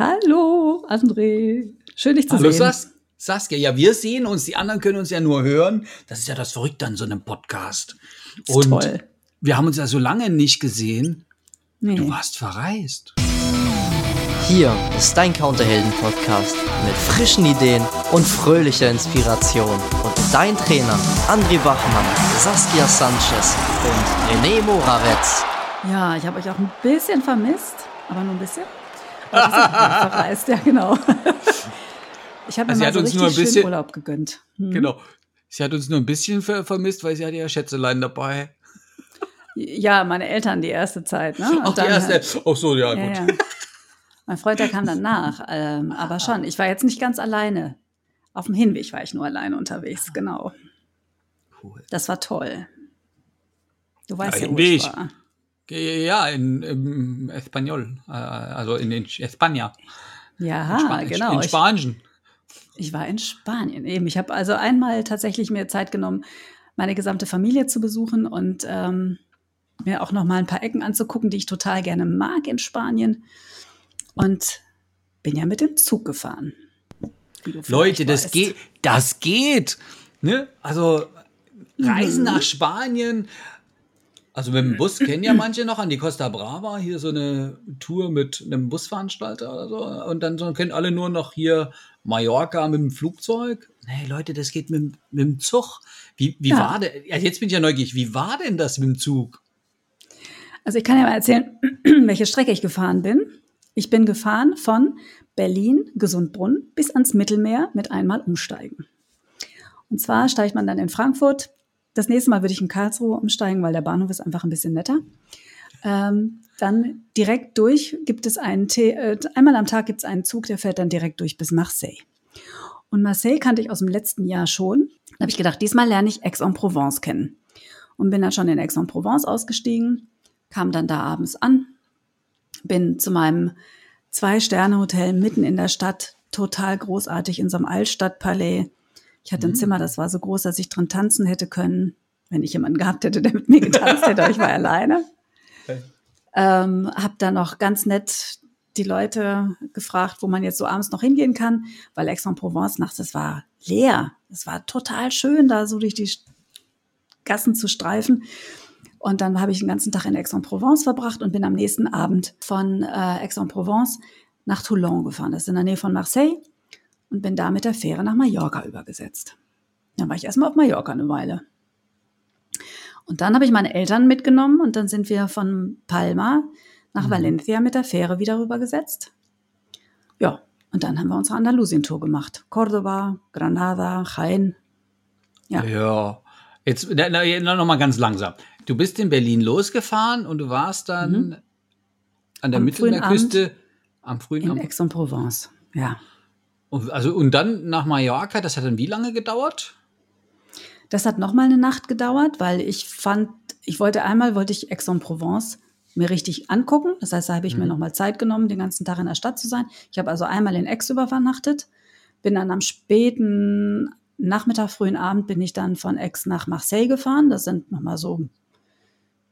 Hallo, André. Schön, dich zu Hallo, sehen. Sas Saskia. Ja, wir sehen uns, die anderen können uns ja nur hören. Das ist ja das Verrückte an so einem Podcast. Ist Und toll. wir haben uns ja so lange nicht gesehen. Nee. Du warst verreist. Hier ist dein Counterhelden-Podcast mit frischen Ideen und fröhlicher Inspiration. Und dein Trainer André Bachmann, Saskia Sanchez und René Morawetz. Ja, ich habe euch auch ein bisschen vermisst, aber nur ein bisschen. Verreist, ja genau. Ich habe mir Also sie mal hat so uns richtig nur ein schön bisschen- Urlaub gegönnt. Hm. Genau. Sie hat uns nur ein bisschen ver vermisst, weil sie hatte ja Schätzelein dabei. Ja, meine Eltern die erste Zeit. Ne? Und Ach, die erste. halt- Ach so, ja, Ja, gut. ja. Mein Freund, der kam dann nach. Ähm, aber schon, ich war jetzt nicht ganz alleine. Auf dem Hinweg war ich nur alleine unterwegs, genau. Cool. Das war toll. Du weißt Ja, ja, wo ich war. Ja, in, in Espanol, äh, also in, in España. Ja, in genau. In Ich, Spanien. ich war in Spanien eben. Ich habe also einmal tatsächlich mir Zeit genommen, meine gesamte Familie zu besuchen und ähm, mir auch noch mal ein paar Ecken anzugucken, die ich total gerne mag in Spanien. Und bin ja mit dem Zug gefahren. Leute, das weißt. geht, das geht. Ne? Also Reisen Mhm. nach Spanien. Also mit dem Bus kennen ja manche noch an die Costa Brava, hier so eine Tour mit einem Busveranstalter oder so. Und dann so- kennen alle nur noch hier Mallorca mit dem Flugzeug. Nee, Leute, das geht mit, dem- mit dem Zug. Wie, wie Ja. war der? Ja, jetzt bin ich ja neugierig. Wie war denn das mit dem Zug? Also ich kann ja mal erzählen, welche Strecke ich gefahren bin. Ich bin gefahren von Berlin, Gesundbrunn bis ans Mittelmeer mit einmal umsteigen. Und zwar steigt man dann in Frankfurt. Das nächste Mal würde ich in Karlsruhe umsteigen, weil der Bahnhof ist einfach ein bisschen netter. Ähm, dann direkt durch gibt es einen, T äh, einmal am Tag gibt es einen Zug, der fährt dann direkt durch bis Marseille. Und Marseille kannte ich aus dem letzten Jahr schon. Da habe ich gedacht, diesmal lerne ich Aix-en-Provence kennen. Und bin dann schon in Aix-en-Provence ausgestiegen, kam dann da abends an, bin zu meinem Zwei-Sterne-Hotel mitten in der Stadt, total großartig in so einem Altstadtpalais. Ich hatte ein Zimmer, das war so groß, dass ich drin tanzen hätte können, wenn ich jemanden gehabt hätte, der mit mir getanzt hätte, aber ich war alleine. Okay. Ähm, hab dann noch ganz nett die Leute gefragt, wo man jetzt so abends noch hingehen kann, weil Aix-en-Provence nachts, das war leer. Es war total schön, da so durch die Gassen zu streifen. Und dann habe ich den ganzen Tag in Aix-en-Provence verbracht und bin am nächsten Abend von äh, Aix-en-Provence nach Toulon gefahren. Das ist in der Nähe von Marseille und bin da mit der Fähre nach Mallorca übergesetzt. Dann war ich erstmal auf Mallorca eine Weile. Und dann habe ich meine Eltern mitgenommen und dann sind wir von Palma nach Mhm. Valencia mit der Fähre wieder rübergesetzt. Ja, und dann haben wir unsere Andalusien-Tour gemacht. Cordoba, Granada, Jaén. Ja. Ja. Jetzt na, na, noch mal ganz langsam. Du bist in Berlin losgefahren und du warst dann Mhm. an der Am Mittelmeerküste am frühen In Abend. Aix-en-Provence. Ja. Und- Also und dann nach Mallorca, das hat dann wie lange gedauert? Das hat noch mal eine Nacht gedauert, weil ich fand, ich wollte einmal, wollte ich Aix-en-Provence mir richtig angucken. Das heißt, da habe ich mir noch mal Zeit genommen, den ganzen Tag in der Stadt zu sein. Ich habe also einmal in Aix übernachtet, bin dann am späten Nachmittag, frühen Abend bin ich dann von Aix nach Marseille gefahren. Das sind noch mal so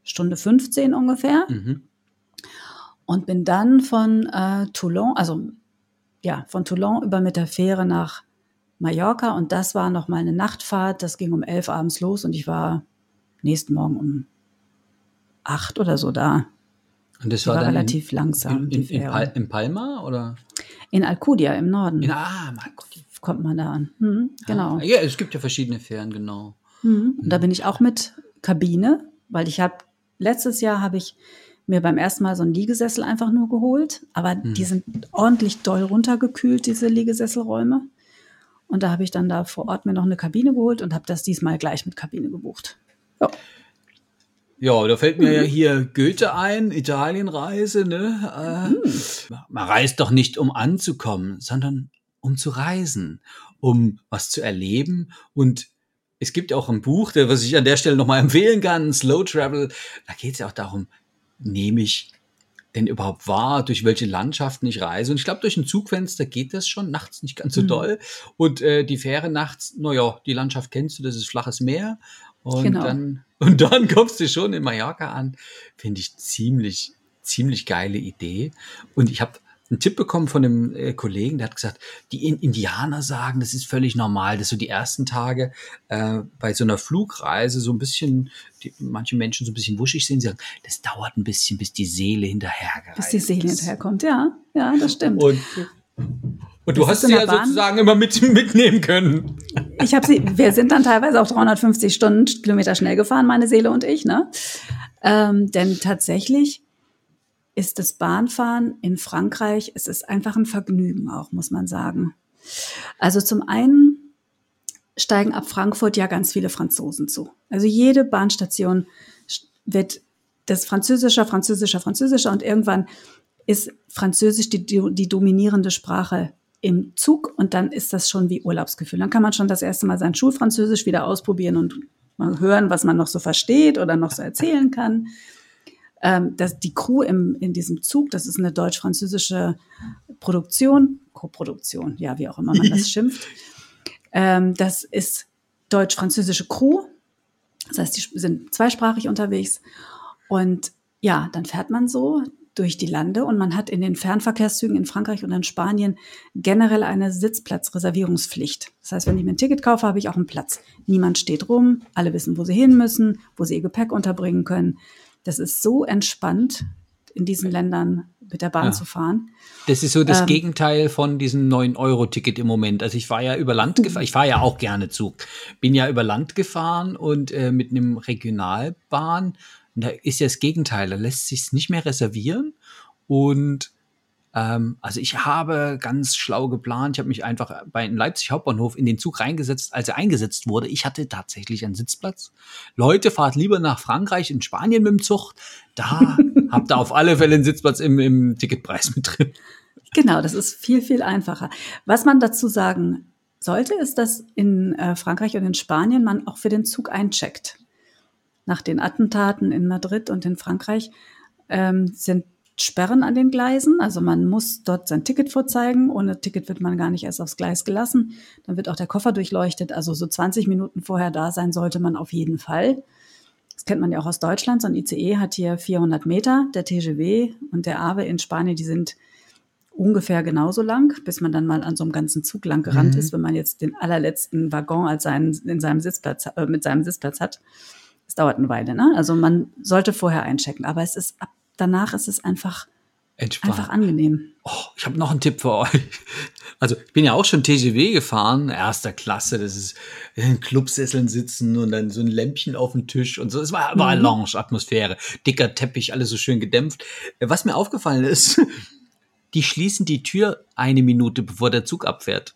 Stunde 15 ungefähr. Mhm. Und bin dann von äh, Toulon, also ja, von Toulon über mit der Fähre nach Mallorca. Und das war noch mal eine Nachtfahrt. Das ging um elf abends los und ich war nächsten Morgen um acht oder so da. Und das war, war dann relativ langsam, in, die in, in. Pal in Palma oder? In Alcudia im Norden In, ah, mein Gott. kommt man da an. Mhm, genau. Ja, es gibt ja verschiedene Fähren, genau. Mhm. Und da bin ich auch mit Kabine, weil ich habe letztes Jahr habe ich mir beim ersten Mal so einen Liegesessel einfach nur geholt, aber die sind ordentlich doll runtergekühlt diese Liegesesselräume. Und da habe ich dann da vor Ort mir noch eine Kabine geholt und habe das diesmal gleich mit Kabine gebucht. Ja, Ja, da fällt mir ja hier Goethe ein, Italienreise, ne? Äh, Man reist doch nicht, um anzukommen, sondern um zu reisen, um was zu erleben. Und es gibt auch ein Buch, was ich an der Stelle nochmal empfehlen kann, Slow Travel. Da geht es ja auch darum, nehme ich denn überhaupt wahr, durch welche Landschaften ich reise. Und ich glaube, durch ein Zugfenster geht das schon, nachts nicht ganz so doll. Und äh, die Fähre nachts, naja, die Landschaft kennst du, das ist flaches Meer. Und Genau. dann und dann kommst du schon in Mallorca an. Finde ich ziemlich, ziemlich geile Idee. Und ich habe einen Tipp bekommen von einem äh, Kollegen, der hat gesagt, die in Indianer sagen, das ist völlig normal, dass so die ersten Tage äh, bei so einer Flugreise so ein bisschen, die, manche Menschen so ein bisschen wuschig sind, sie sagen, das dauert ein bisschen, bis die Seele hinterhergeht. Bis die Seele hinterherkommt, ja, ja, das stimmt. Und, und du hast sie ja Bahn. sozusagen immer mit, mitnehmen können. Ich habe sie, wir sind dann teilweise auch 350 Stundenkilometer schnell gefahren, meine Seele und ich, ne? Ähm, denn tatsächlich ist das Bahnfahren in Frankreich, es ist einfach ein Vergnügen auch, muss man sagen. Also zum einen steigen ab Frankfurt ja ganz viele Franzosen zu. Also jede Bahnstation wird das Französischer, Französischer, Französischer und irgendwann ist Französisch die, die dominierende Sprache im Zug und dann ist das schon wie Urlaubsgefühl. Dann kann man schon das erste Mal sein Schulfranzösisch wieder ausprobieren und mal hören, was man noch so versteht oder noch so erzählen kann ähm, dass die Crew im, in diesem Zug, das ist eine deutsch-französische Produktion, Co-Produktion, ja, wie auch immer man das schimpft. Ähm, das ist deutsch-französische Crew. Das heißt, die sind zweisprachig unterwegs. Und ja, dann fährt man so durch die Lande und man hat in den Fernverkehrszügen in Frankreich und in Spanien generell eine Sitzplatzreservierungspflicht. Das heißt, wenn ich mir ein Ticket kaufe, habe ich auch einen Platz. Niemand steht rum, alle wissen, wo sie hin müssen, wo sie ihr Gepäck unterbringen können. Das ist so entspannt, in diesen Ländern mit der Bahn ja. zu fahren. Das ist so das ähm, Gegenteil von diesem 9-Euro-Ticket im Moment. Also ich war ja über Land gefahren, ich fahre ja auch gerne Zug, bin ja über Land gefahren und äh, mit einem Regionalbahn. Und da ist ja das Gegenteil, da lässt sich nicht mehr reservieren und ähm, also ich habe ganz schlau geplant. Ich habe mich einfach bei Leipzig Hauptbahnhof in den Zug reingesetzt, als er eingesetzt wurde. Ich hatte tatsächlich einen Sitzplatz. Leute, fahrt lieber nach Frankreich, in Spanien mit dem Zug. Da habt ihr auf alle Fälle einen Sitzplatz im, im Ticketpreis mit drin. Genau, das ist viel, viel einfacher. Was man dazu sagen sollte, ist, dass in äh, Frankreich und in Spanien man auch für den Zug eincheckt. Nach den Attentaten in Madrid und in Frankreich ähm, sind Sperren an den Gleisen. Also man muss dort sein Ticket vorzeigen. Ohne Ticket wird man gar nicht erst aufs Gleis gelassen. Dann wird auch der Koffer durchleuchtet. Also so 20 Minuten vorher da sein sollte man auf jeden Fall. Das kennt man ja auch aus Deutschland. So ein ICE hat hier 400 Meter. Der TGW und der AVE in Spanien, die sind ungefähr genauso lang, bis man dann mal an so einem ganzen Zug lang gerannt mhm. ist, wenn man jetzt den allerletzten Waggon als seinen, in seinem Sitzplatz, äh, mit seinem Sitzplatz hat. Es dauert eine Weile, ne? Also man sollte vorher einchecken, aber es ist ab danach ist es einfach, Entspannt. einfach angenehm. Oh, ich habe noch einen Tipp für euch. Also ich bin ja auch schon TGW gefahren, erster Klasse, das ist in Clubsesseln sitzen und dann so ein Lämpchen auf dem Tisch und so. Es war, war mhm. Lounge-Atmosphäre, dicker Teppich, alles so schön gedämpft. Was mir aufgefallen ist, die schließen die Tür eine Minute, bevor der Zug abfährt.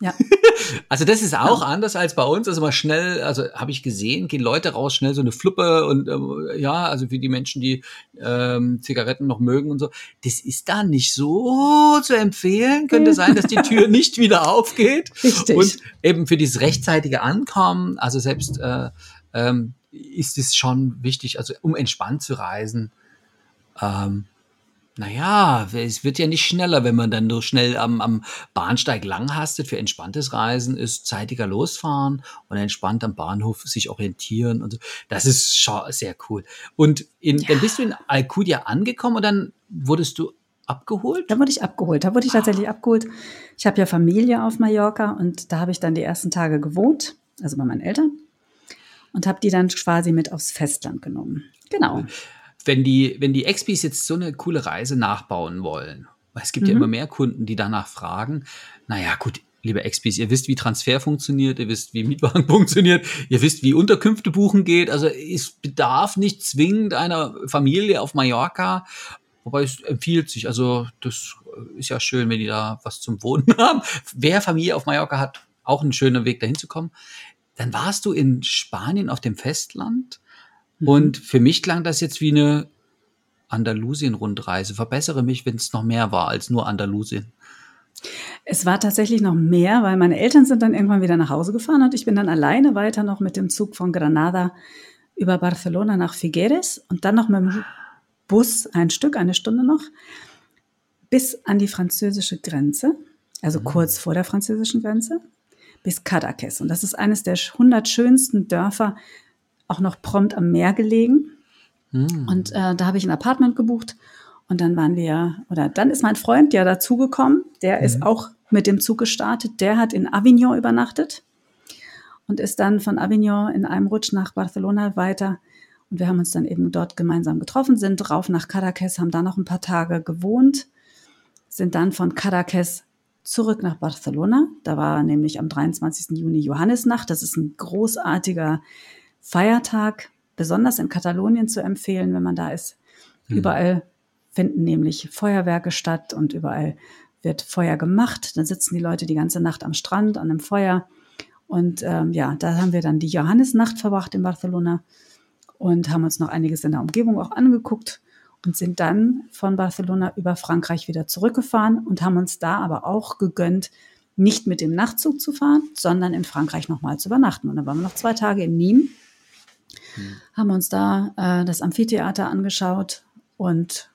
Ja. Also das ist auch ja. anders als bei uns. Also mal schnell, also habe ich gesehen, gehen Leute raus, schnell so eine Fluppe und ähm, ja, also für die Menschen, die ähm, Zigaretten noch mögen und so. Das ist da nicht so zu empfehlen. Könnte sein, dass die Tür nicht wieder aufgeht. Richtig. Und eben für dieses rechtzeitige Ankommen, also selbst äh, ähm, ist es schon wichtig, also um entspannt zu reisen. Ähm, naja, es wird ja nicht schneller, wenn man dann nur schnell am, am Bahnsteig langhastet. Für entspanntes Reisen ist zeitiger losfahren und entspannt am Bahnhof sich orientieren und so. Das ist schon sehr cool. Und in, ja. dann bist du in Alcudia angekommen und dann wurdest du abgeholt? Da wurde ich abgeholt. Da wurde ich tatsächlich abgeholt. Ich habe ja Familie auf Mallorca und da habe ich dann die ersten Tage gewohnt, also bei meinen Eltern, und habe die dann quasi mit aufs Festland genommen. Genau wenn die, wenn die XPs jetzt so eine coole Reise nachbauen wollen, weil es gibt mhm. ja immer mehr Kunden, die danach fragen, naja, gut, liebe XPs, ihr wisst, wie Transfer funktioniert, ihr wisst, wie Mietwagen funktioniert, ihr wisst, wie Unterkünfte buchen geht. Also es bedarf nicht zwingend einer Familie auf Mallorca, wobei es empfiehlt sich. Also das ist ja schön, wenn die da was zum Wohnen haben. Wer Familie auf Mallorca hat, auch ein schöner Weg dahin zu kommen. Dann warst du in Spanien auf dem Festland Mhm. Und für mich klang das jetzt wie eine Andalusien-Rundreise. Verbessere mich, wenn es noch mehr war als nur Andalusien. Es war tatsächlich noch mehr, weil meine Eltern sind dann irgendwann wieder nach Hause gefahren und ich bin dann alleine weiter noch mit dem Zug von Granada über Barcelona nach Figueres und dann noch mit dem Bus ein Stück, eine Stunde noch, bis an die französische Grenze, also mhm. kurz vor der französischen Grenze, bis Cadaqués. Und das ist eines der 100 schönsten Dörfer auch noch prompt am Meer gelegen. Mhm. Und äh, da habe ich ein Apartment gebucht Und dann waren wir, oder dann ist mein Freund ja dazugekommen, der mhm. ist auch mit dem Zug gestartet, der hat in Avignon übernachtet und ist dann von Avignon in einem Rutsch nach Barcelona weiter. Und wir haben uns dann eben dort gemeinsam getroffen, sind rauf nach Caracas, haben da noch ein paar Tage gewohnt, sind dann von Caracas zurück nach Barcelona. Da war nämlich am 23. Juni Johannisnacht. Das ist ein großartiger Feiertag, besonders in Katalonien zu empfehlen, wenn man da ist. Mhm. Überall finden nämlich Feuerwerke statt und überall wird Feuer gemacht. Dann sitzen die Leute die ganze Nacht am Strand an einem Feuer und ähm, ja, da haben wir dann die Johannisnacht verbracht in Barcelona und haben uns noch einiges in der Umgebung auch angeguckt und sind dann von Barcelona über Frankreich wieder zurückgefahren und haben uns da aber auch gegönnt, nicht mit dem Nachtzug zu fahren, sondern in Frankreich nochmal zu übernachten. Und dann waren wir noch zwei Tage in Nîmes, mhm. haben uns da äh, das Amphitheater angeschaut und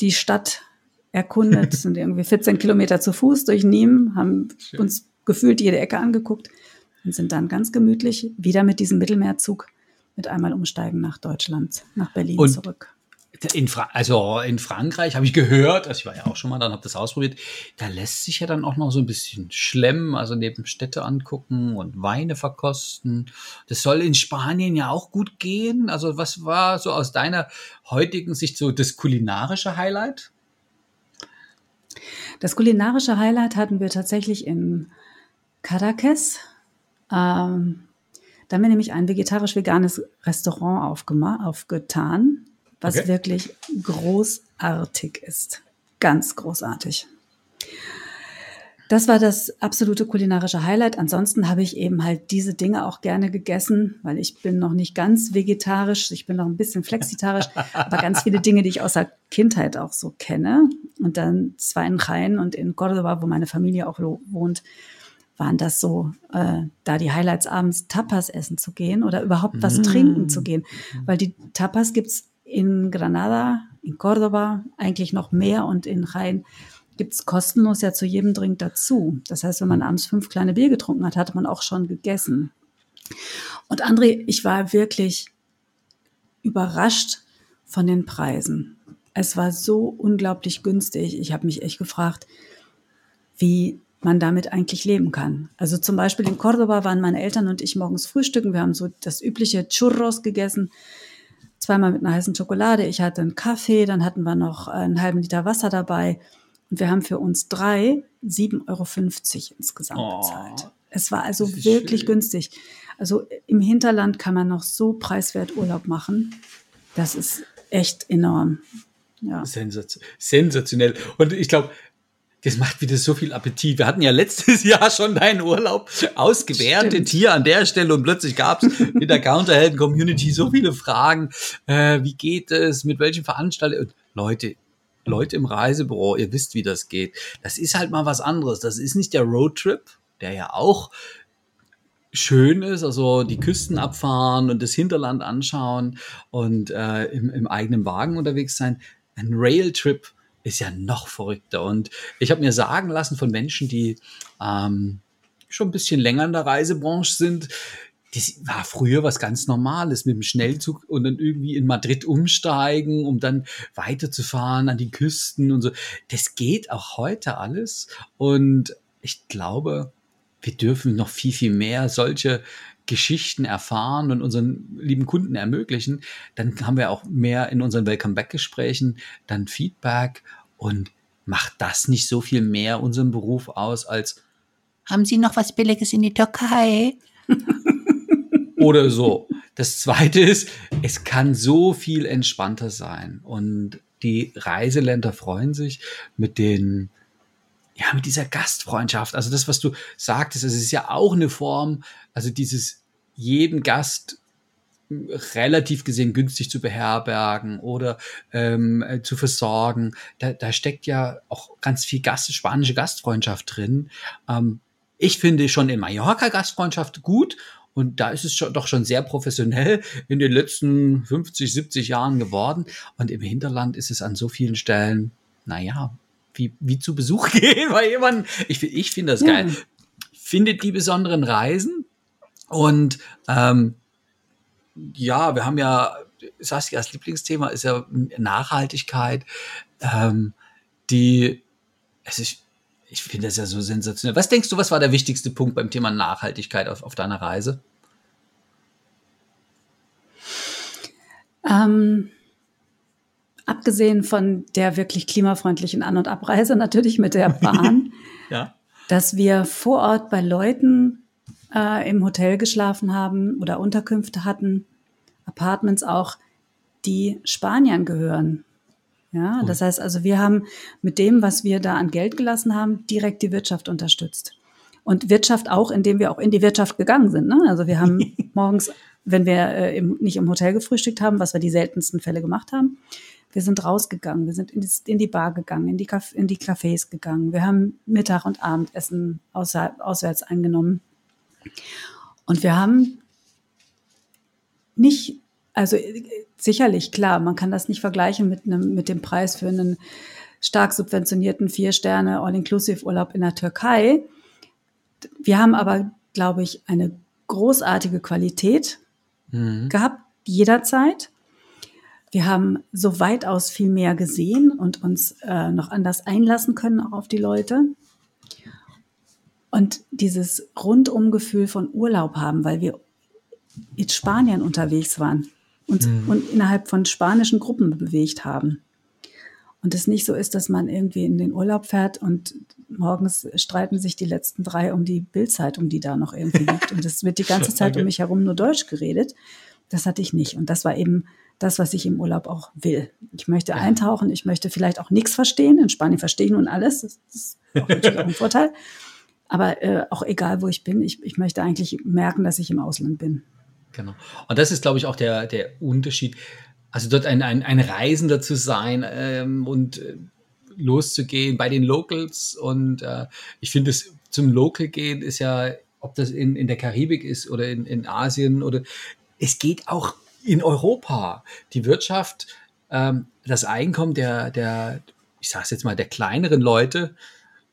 die Stadt erkundet, sind irgendwie 14 Kilometer zu Fuß durch Nîmes, haben Schön. uns gefühlt jede Ecke angeguckt und sind dann ganz gemütlich wieder mit diesem Mittelmeerzug mit einmal umsteigen nach Deutschland, nach Berlin und zurück. In Fra also in Frankreich habe ich gehört, also ich war ja auch schon mal, dann habe das ausprobiert, da lässt sich ja dann auch noch so ein bisschen schlemmen, also neben Städte angucken und Weine verkosten. Das soll in Spanien ja auch gut gehen. Also was war so aus deiner heutigen Sicht so das kulinarische Highlight? Das kulinarische Highlight hatten wir tatsächlich in Caracas. Ähm, da haben wir nämlich ein vegetarisch-veganes Restaurant aufgetan, was okay. wirklich großartig ist. Ganz großartig. Das war das absolute kulinarische Highlight. Ansonsten habe ich eben halt diese Dinge auch gerne gegessen, weil ich bin noch nicht ganz vegetarisch, ich bin noch ein bisschen flexitarisch, aber ganz viele Dinge, die ich aus der Kindheit auch so kenne. Und dann zwar in Jaén und in Córdoba, wo meine Familie auch wohnt, waren das so, äh, da die Highlights abends Tapas essen zu gehen oder überhaupt was mm. trinken zu gehen. Weil die Tapas gibt's in Granada, in Córdoba eigentlich noch mehr und in Rhein gibt's kostenlos ja zu jedem Drink dazu. Das heißt, wenn man abends fünf kleine Bier getrunken hat, hat man auch schon gegessen. Und André, ich war wirklich überrascht von den Preisen. Es war so unglaublich günstig. Ich habe mich echt gefragt, wie man damit eigentlich leben kann. Also zum Beispiel in Cordoba waren meine Eltern und ich morgens frühstücken. Wir haben so das übliche Churros gegessen, zweimal mit einer heißen Schokolade. Ich hatte einen Kaffee, dann hatten wir noch einen halben Liter Wasser dabei. Und wir haben für uns drei 7,50 Euro insgesamt oh, bezahlt. Es war also wirklich schön. günstig. Also im Hinterland kann man noch so preiswert Urlaub machen. Das ist echt enorm. Ja. Sensationell. Und ich glaube, das macht wieder so viel Appetit. Wir hatten ja letztes Jahr schon deinen Urlaub ausgewertet Stimmt. hier an der Stelle und plötzlich gab es in der Counterhelden-Community so viele Fragen. Äh, wie geht es? Mit welchen Veranstaltungen? Leute, Leute im Reisebüro, ihr wisst, wie das geht. Das ist halt mal was anderes. Das ist nicht der Roadtrip, der ja auch schön ist, also die Küsten abfahren und das Hinterland anschauen und äh, im, im eigenen Wagen unterwegs sein. Ein Railtrip ist ja noch verrückter. Und ich habe mir sagen lassen von Menschen, die ähm, schon ein bisschen länger in der Reisebranche sind, das war früher was ganz Normales mit dem Schnellzug und dann irgendwie in Madrid umsteigen, um dann weiterzufahren an die Küsten und so. Das geht auch heute alles. Und ich glaube, wir dürfen noch viel, viel mehr solche Geschichten erfahren und unseren lieben Kunden ermöglichen, dann haben wir auch mehr in unseren Welcome-Back-Gesprächen dann Feedback und macht das nicht so viel mehr unseren Beruf aus als haben Sie noch was Billiges in die Türkei? oder so. Das zweite ist, es kann so viel entspannter sein und die Reiseländer freuen sich mit den ja, mit dieser Gastfreundschaft, also das, was du sagtest, es ist ja auch eine Form, also dieses jeden Gast relativ gesehen günstig zu beherbergen oder ähm, äh, zu versorgen. Da, da steckt ja auch ganz viel Gast, spanische Gastfreundschaft drin. Ähm, ich finde schon in Mallorca Gastfreundschaft gut und da ist es schon, doch schon sehr professionell in den letzten 50, 70 Jahren geworden. Und im Hinterland ist es an so vielen Stellen, naja, wie, wie zu Besuch gehen bei jemandem. Ich, ich finde das geil. Findet die besonderen Reisen und ähm, ja, wir haben ja Saskias Lieblingsthema ist ja Nachhaltigkeit, ähm, die, es ist, ich finde das ja so sensationell. Was denkst du, was war der wichtigste Punkt beim Thema Nachhaltigkeit auf, auf deiner Reise? Ähm, abgesehen von der wirklich klimafreundlichen An- und Abreise natürlich mit der Bahn, ja. dass wir vor Ort bei Leuten äh, im Hotel geschlafen haben oder Unterkünfte hatten, Apartments auch, die Spaniern gehören. Ja, das heißt also, wir haben mit dem, was wir da an Geld gelassen haben, direkt die Wirtschaft unterstützt. Und Wirtschaft auch, indem wir auch in die Wirtschaft gegangen sind. Ne? Also wir haben morgens, wenn wir äh, im, nicht im Hotel gefrühstückt haben, was wir die seltensten Fälle gemacht haben, wir sind rausgegangen, wir sind in die, Bar gegangen, in die, Caf in die Cafés gegangen. Wir haben Mittag- und Abendessen auswärts eingenommen. Und wir haben nicht, also sicherlich, klar, man kann das nicht vergleichen mit, einem, mit dem Preis für einen stark subventionierten Vier-Sterne All-Inclusive-Urlaub in der Türkei. Wir haben aber, glaube ich, eine großartige Qualität mhm. gehabt, jederzeit. Wir haben so weitaus viel mehr gesehen und uns äh, noch anders einlassen können auch auf die Leute. Und dieses Rundumgefühl von Urlaub haben, weil wir in Spanien unterwegs waren und, mhm. und innerhalb von spanischen Gruppen bewegt haben. Und es nicht so ist, dass man irgendwie in den Urlaub fährt und morgens streiten sich die letzten drei um die Bildzeitung, die da noch irgendwie liegt. Und es wird die ganze Zeit um mich herum nur Deutsch geredet. Das hatte ich nicht. Und das war eben das, was ich im Urlaub auch will. Ich möchte ja. eintauchen, ich möchte vielleicht auch nichts verstehen. In Spanien verstehe ich nun alles. Das ist auch natürlich auch ein Vorteil. Aber äh, auch egal, wo ich bin, ich, ich möchte eigentlich merken, dass ich im Ausland bin. Genau. Und das ist, glaube ich, auch der, der Unterschied. Also dort ein, ein, ein Reisender zu sein ähm, und äh, loszugehen bei den Locals. Und äh, ich finde, es zum Local gehen ist ja, ob das in, in der Karibik ist oder in, in Asien oder es geht auch in Europa. Die Wirtschaft, ähm, das Einkommen der, der, ich sage es jetzt mal, der kleineren Leute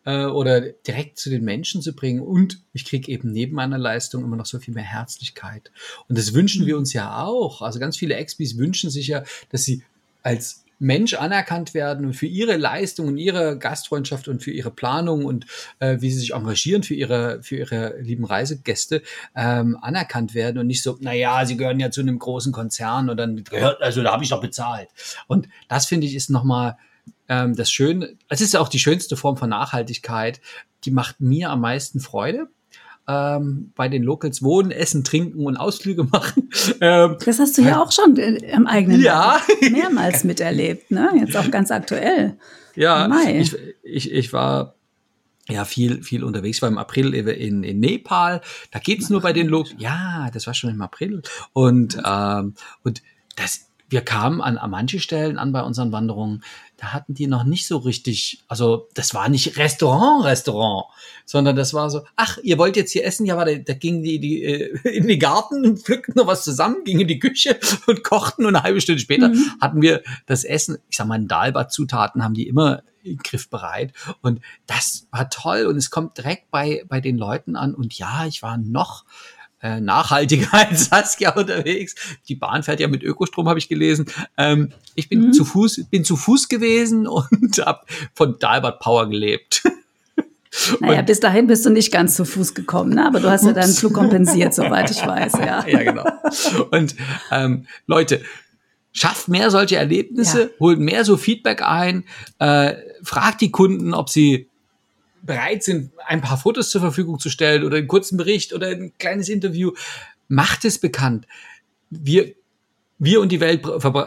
äh, oder direkt zu den Menschen zu bringen. Und ich kriege eben neben meiner Leistung immer noch so viel mehr Herzlichkeit. Und das wünschen wir mhm. uns ja auch. Also ganz viele Expis wünschen sich ja, dass sie als Mensch anerkannt werden und für ihre Leistung und ihre Gastfreundschaft und für ihre Planung und äh, wie sie sich engagieren für ihre, für ihre lieben Reisegäste ähm, anerkannt werden und nicht so, naja, sie gehören ja zu einem großen Konzern und dann gehört, also da habe ich doch bezahlt. Und das finde ich ist nochmal ähm, das Schöne, es ist ja auch die schönste Form von Nachhaltigkeit, die macht mir am meisten Freude. Ähm, bei den Locals wohnen, essen, trinken und Ausflüge machen. Ähm, das hast du ja auch schon im eigenen ja. mehrmals miterlebt, ne? Jetzt auch ganz aktuell. Ja, ich, ich, ich war ja viel viel unterwegs. Ich war im April in, in Nepal. Da geht's nur bei den Locals. Ja, das war schon im April und ähm, und das wir kamen an, an manche Stellen an bei unseren Wanderungen, da hatten die noch nicht so richtig, also das war nicht Restaurant, Restaurant, sondern das war so, ach, ihr wollt jetzt hier essen? Ja, warte, da gingen die, die äh, in den Garten, pflückten noch was zusammen, gingen in die Küche und kochten und eine halbe Stunde später mhm. hatten wir das Essen, ich sag mal, in Dalbad-Zutaten haben die immer griffbereit. Und das war toll und es kommt direkt bei, bei den Leuten an. Und ja, ich war noch äh, nachhaltiger als Saskia unterwegs. Die Bahn fährt ja mit Ökostrom, habe ich gelesen. Ähm, ich bin mhm. zu Fuß, bin zu Fuß gewesen und habe von Dalbert Power gelebt. Naja, bis dahin bist du nicht ganz zu Fuß gekommen, ne? aber du hast ja deinen Flug kompensiert, soweit ich weiß. Ja, ja genau. Und ähm, Leute, schafft mehr solche Erlebnisse, ja. holt mehr so Feedback ein, äh, fragt die Kunden, ob sie bereit sind, ein paar Fotos zur Verfügung zu stellen oder einen kurzen Bericht oder ein kleines Interview, macht es bekannt. Wir wir und die Welt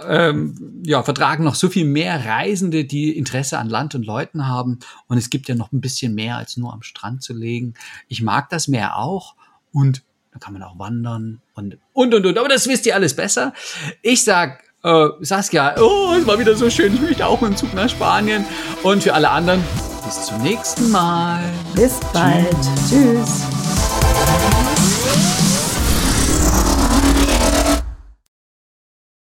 ähm, ja, vertragen noch so viel mehr Reisende, die Interesse an Land und Leuten haben. Und es gibt ja noch ein bisschen mehr als nur am Strand zu legen. Ich mag das Meer auch. Und da kann man auch wandern und, und, und, und. Aber das wisst ihr alles besser. Ich sag, äh, Saskia, oh, es war wieder so schön. Ich möchte auch mit dem Zug nach Spanien. Und für alle anderen, bis zum nächsten Mal. Bis bald. Tschüss. Tschüss.